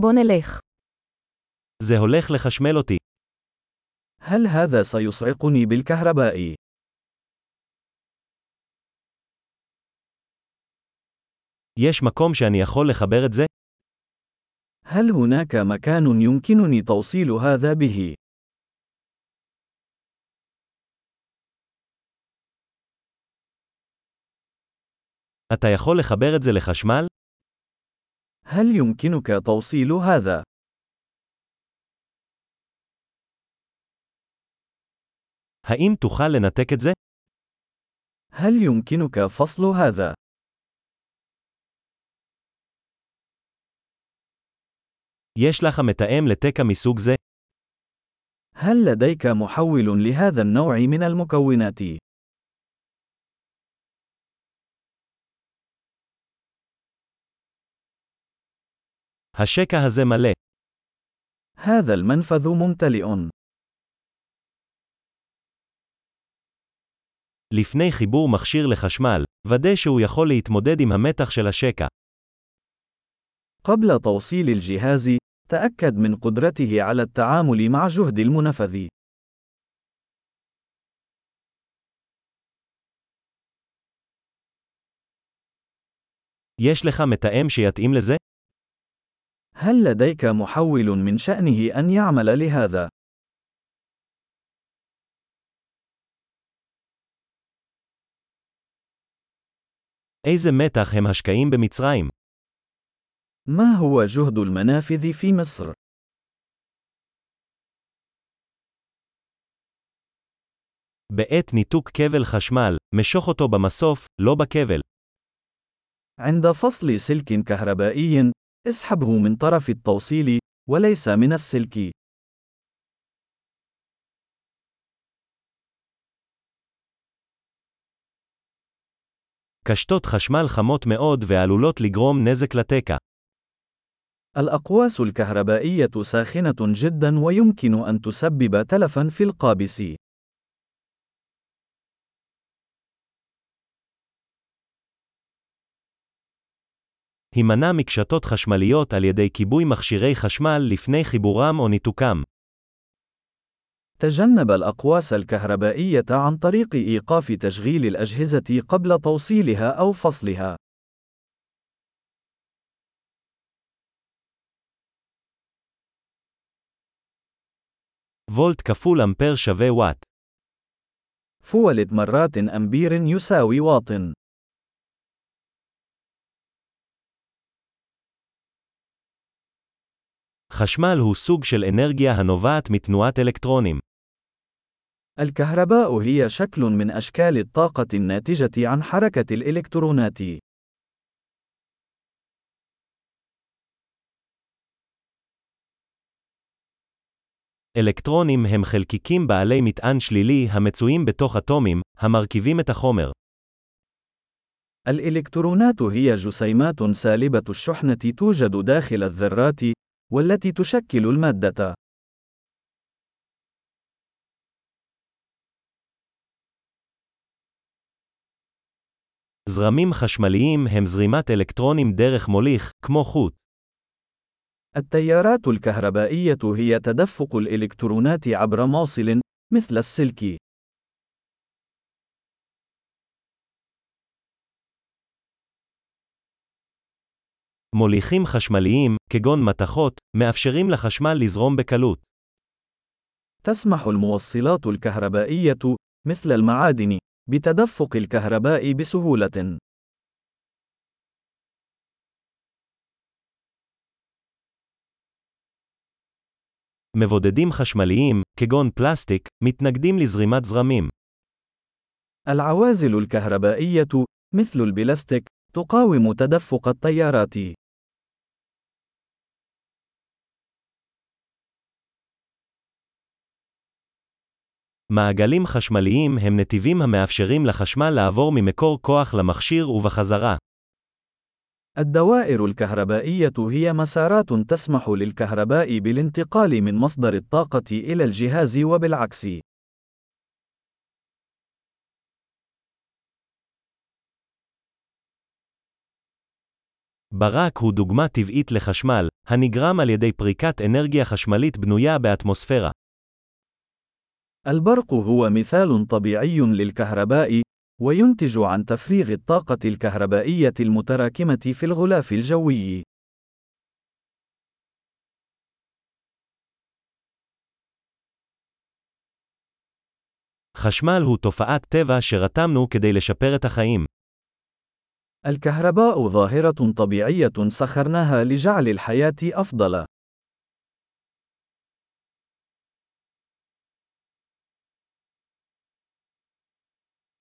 בוא נלך. זה הולך לחשמל אותי. هل هذا سيصعقني بالكهرباء؟ יש מקום שאני יכול לחבר את זה? هل هناك مكان يمكنني توصيل هذا به؟ אתה יכול לחבר את זה לחשמל? هل يمكنك توصيل هذا؟ האם תוכל לנתק את זה? هل يمكنك فصل هذا؟ יש לך מתאם לתקע מסוג זה? هل لديك محول لهذا النوع من المكونات؟ השקע הזה מלא. هذا المنفذ ممتلئ. לפני חיבור מכשיר לחשמל, ודא שהוא יכול להתמודד עם המתח של השקע. قبل توصيل الجهاز، تأكد من قدرته على التعامل مع جهد المنفذ. יש לך מתאם שיתאים לזה? هل لديك محول من شأنه أن يعمل لهذا؟ איזה מתח הם השקעים במצרים? ما هو جهد المنافذ في مصر؟ בעת ניתוק כבל חשמל, משוך אותו במסוף, לא בכבל. عند فصل سلك كهربائي، اسحبه من طرف التوصيل، وليس من السلك. קשתות חשמל חמות מאוד ועלולות לגרום נזק לתקע. الأقواس الكهربائية ساخنة جدا ويمكن أن تسبب تلفا في القابس. הימנע מקשתות חשמליות על ידי כיבוי מכשירי חשמל לפני חיבורם או ניתוקם. تجنب الأقواس الكهربائية عن طريق إيقاف تشغيل الأجهزة قبل توصيلها أو فصلها. וולט כפול אמפר שווה וואט. فولت مرات أمبير يساوي واط. חשמל הוא סוג של אנרגיה הנובעת מתנועת אלקטרונים. الكهرباء هي شكل من أشكال الطاقة الناتجة عن حركة الإلكترونات. אלקטרונים הם חלקיקים בעלי מטען שלילי המצויים בתוך אטומים, המרכיבים את החומר. الإلكترونات هي جسيمات سالبة الشحنة توجد داخل الذرات، والتي تشكل المادة. זרמים חשמליים הם זרימת אלקטרונים דרך מוליך, כמו חוט. التيارات الكهربائية هي تدفق الإلكترونات عبر موصل، مثل السلك. מוליכים חשמליים, כגון מתכות, מאפשרים לחשמל לזרום בקלות. تسمح الموصلات الكهربائية، مثل المعادن، بتدفق الكهرباء بسهولة. מבודדים חשמליים, כגון פלסטיק, מתנגדים לזרימת זרמים. العوازل الكهربائية، مثل البلاستيك، تقاوم تدفق التيارات. מעגלים חשמליים הם נתיבים המאפשרים לחשמל לעבור ממקור כוח למכשיר ובחזרה. الدوائر الكهربائية هي مسارات تسمح للكهرباء بالانتقال من مصدر الطاقة إلى الجهاز وبالعكس. ברק הוא דוגמה טבעית לחשמל, הנגרם על ידי פריקת אנרגיה חשמלית בנויה באטמוספירה. البرق هو مثال طبيعي للكهرباء، وينتج عن تفريغ الطاقة الكهربائية المتراكمة في الغلاف الجوي. חשמל הוא תופעת טבע שרתמנו כדי לשפר את החיים. الكهرباء ظاهرة طبيعية سخرناها لجعل الحياة أفضل.